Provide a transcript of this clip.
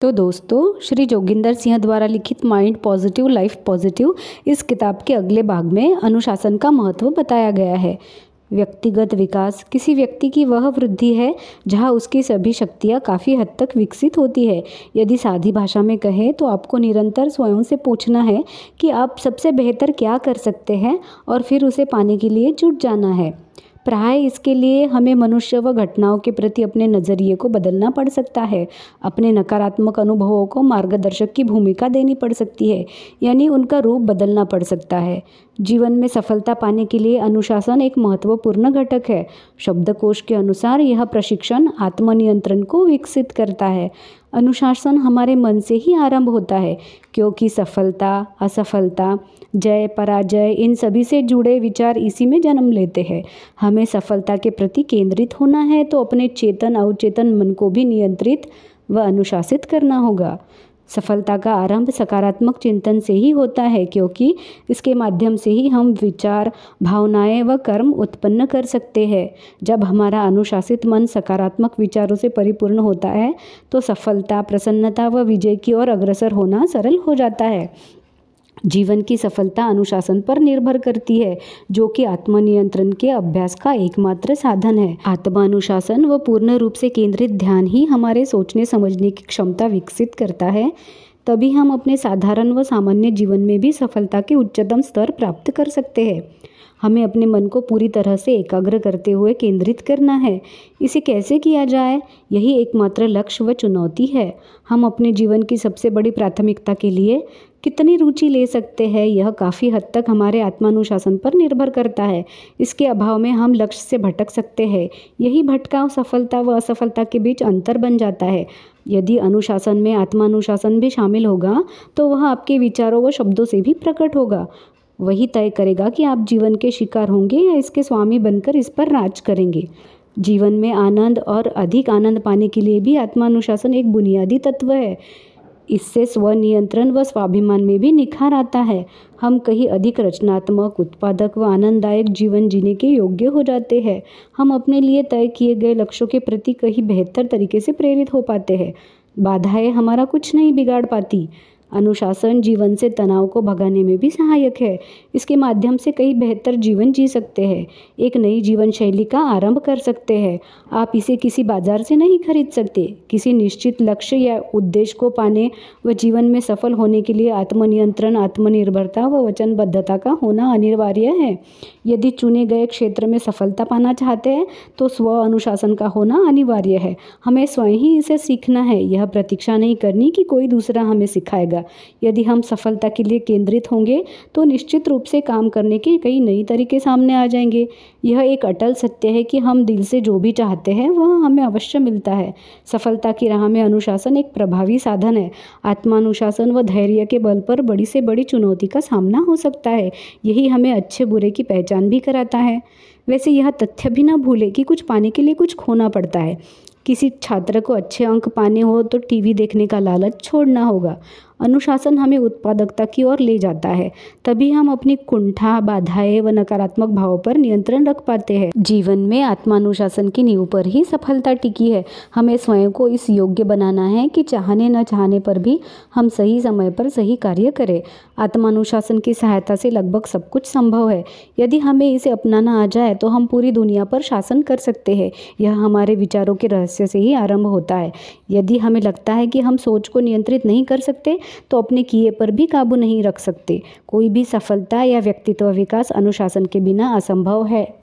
तो दोस्तों, श्री जोगिंदर सिंह द्वारा लिखित माइंड पॉजिटिव, लाइफ पॉजिटिव, इस किताब के अगले भाग में अनुशासन का महत्व बताया गया है। व्यक्तिगत विकास, किसी व्यक्ति की वह वृद्धि है, जहाँ उसकी सभी शक्तियाँ काफ़ी हद तक विकसित होती है। यदि सादी भाषा में कहें तो आपको निरंतर स्वयं से पूछना है कि आप सबसे बेहतर क्या कर सकते हैं और फिर उसे पाने के लिए जुट जाना है। प्राय इसके लिए हमें मनुष्य व घटनाओं के प्रति अपने नज़रिए को बदलना पड़ सकता है। अपने नकारात्मक अनुभवों को मार्गदर्शक की भूमिका देनी पड़ सकती है, यानी उनका रूप बदलना पड़ सकता है। जीवन में सफलता पाने के लिए अनुशासन एक महत्वपूर्ण घटक है। शब्दकोश के अनुसार यह प्रशिक्षण आत्मनियंत्रण को विकसित करता है। अनुशासन हमारे मन से ही आरंभ होता है, क्योंकि सफलता, असफलता, जय, पराजय, इन सभी से जुड़े विचार इसी में जन्म लेते हैं। हमें सफलता के प्रति केंद्रित होना है तो अपने चेतन, अवचेतन मन को भी नियंत्रित व अनुशासित करना होगा। सफलता का आरंभ सकारात्मक चिंतन से ही होता है, क्योंकि इसके माध्यम से ही हम विचार, भावनाएँ व कर्म उत्पन्न कर सकते हैं। जब हमारा अनुशासित मन सकारात्मक विचारों से परिपूर्ण होता है तो सफलता, प्रसन्नता व विजय की ओर अग्रसर होना सरल हो जाता है। जीवन की सफलता अनुशासन पर निर्भर करती है, जो कि आत्मनियंत्रण के अभ्यास का एकमात्र साधन है। आत्मानुशासन व पूर्ण रूप से केंद्रित ध्यान ही हमारे सोचने, समझने की क्षमता विकसित करता है। तभी हम अपने साधारण व सामान्य जीवन में भी सफलता के उच्चतम स्तर प्राप्त कर सकते हैं। हमें अपने मन को पूरी तरह से एकाग्र करते हुए केंद्रित करना है। इसे कैसे किया जाए? यही एकमात्र लक्ष्य व चुनौती है। हम अपने जीवन की सबसे बड़ी प्राथमिकता के लिए कितनी रुचि ले सकते हैं, यह काफ़ी हद तक हमारे आत्मानुशासन पर निर्भर करता है। इसके अभाव में हम लक्ष्य से भटक सकते हैं। यही भटकाव सफलता व असफलता के बीच अंतर बन जाता है। यदि अनुशासन में आत्मानुशासन भी शामिल होगा तो वह आपके विचारों व शब्दों से भी प्रकट होगा। वही तय करेगा कि आप जीवन के शिकार होंगे या इसके स्वामी बनकर इस पर राज करेंगे। जीवन में आनंद और अधिक आनंद पाने के लिए भी आत्मानुशासन एक बुनियादी तत्व है। इससे स्वनियंत्रण व स्वाभिमान में भी निखार आता है। हम कहीं अधिक रचनात्मक, उत्पादक व आनंददायक जीवन जीने के योग्य हो जाते हैं। हम अपने लिए तय किए गए लक्ष्यों के प्रति कहीं बेहतर तरीके से प्रेरित हो पाते हैं। बाधाएँ हमारा कुछ नहीं बिगाड़ पाती। अनुशासन, जीवन से तनाव को भगाने में भी सहायक है। इसके माध्यम से कई बेहतर जीवन जी सकते हैं। एक नई जीवन शैली का आरंभ कर सकते हैं। आप इसे किसी बाज़ार से नहीं खरीद सकते। किसी निश्चित लक्ष्य या उद्देश्य को पाने व जीवन में सफल होने के लिए आत्मनियंत्रण, आत्मनिर्भरता व वचनबद्धता का होना अनिवार्य है। यदि चुने गए क्षेत्र में सफलता पाना चाहते हैं तो स्व अनुशासन का होना अनिवार्य है। हमें स्वयं ही इसे सीखना है। यह प्रतीक्षा नहीं करनी कि कोई दूसरा हमें सिखाएगा। जाएगा। यदि हम सफलता के लिए केंद्रित होंगे तो निश्चित रूप से काम करने के कई नई तरीके सामने आ जाएँगे। यह एक अटल सत्य है कि हम दिल से जो भी चाहते हैं, वह हमें अवश्य मिलता है। सफलता की राह में अनुशासन एक प्रभावी साधन है। आत्मानुशासन व धैर्य के बल पर बड़ी से बड़ी चुनौती का सामना हो सकता है। यही हमें अच्छे बुरे की पहचान भी कराता है। वैसे यह तथ्य भी ना भूले कि कुछ पाने के लिए कुछ खोना पड़ता है। किसी छात्र को अच्छे अंक पाने हो तो टीवी देखने का लालच छोड़ना होगा। अनुशासन हमें उत्पादकता की ओर ले जाता है। तभी हम अपनी कुंठा, बाधाएँ व नकारात्मक भावों पर नियंत्रण रख पाते हैं। जीवन में आत्मानुशासन की नींव पर ही सफलता टिकी है। हमें स्वयं को इस योग्य बनाना है कि चाहने न चाहने पर भी हम सही समय पर सही कार्य करें। आत्मानुशासन की सहायता से लगभग सब कुछ संभव है। यदि हमें इसे अपनाना आ जाए तो हम पूरी दुनिया पर शासन कर सकते हैं। यह हमारे विचारों के रहस्य से ही आरंभ होता है। यदि हमें लगता है कि हम सोच को नियंत्रित नहीं कर सकते तो अपने किए पर भी काबू नहीं रख सकते। कोई भी सफलता या व्यक्तित्व विकास अनुशासन के बिना असंभव है।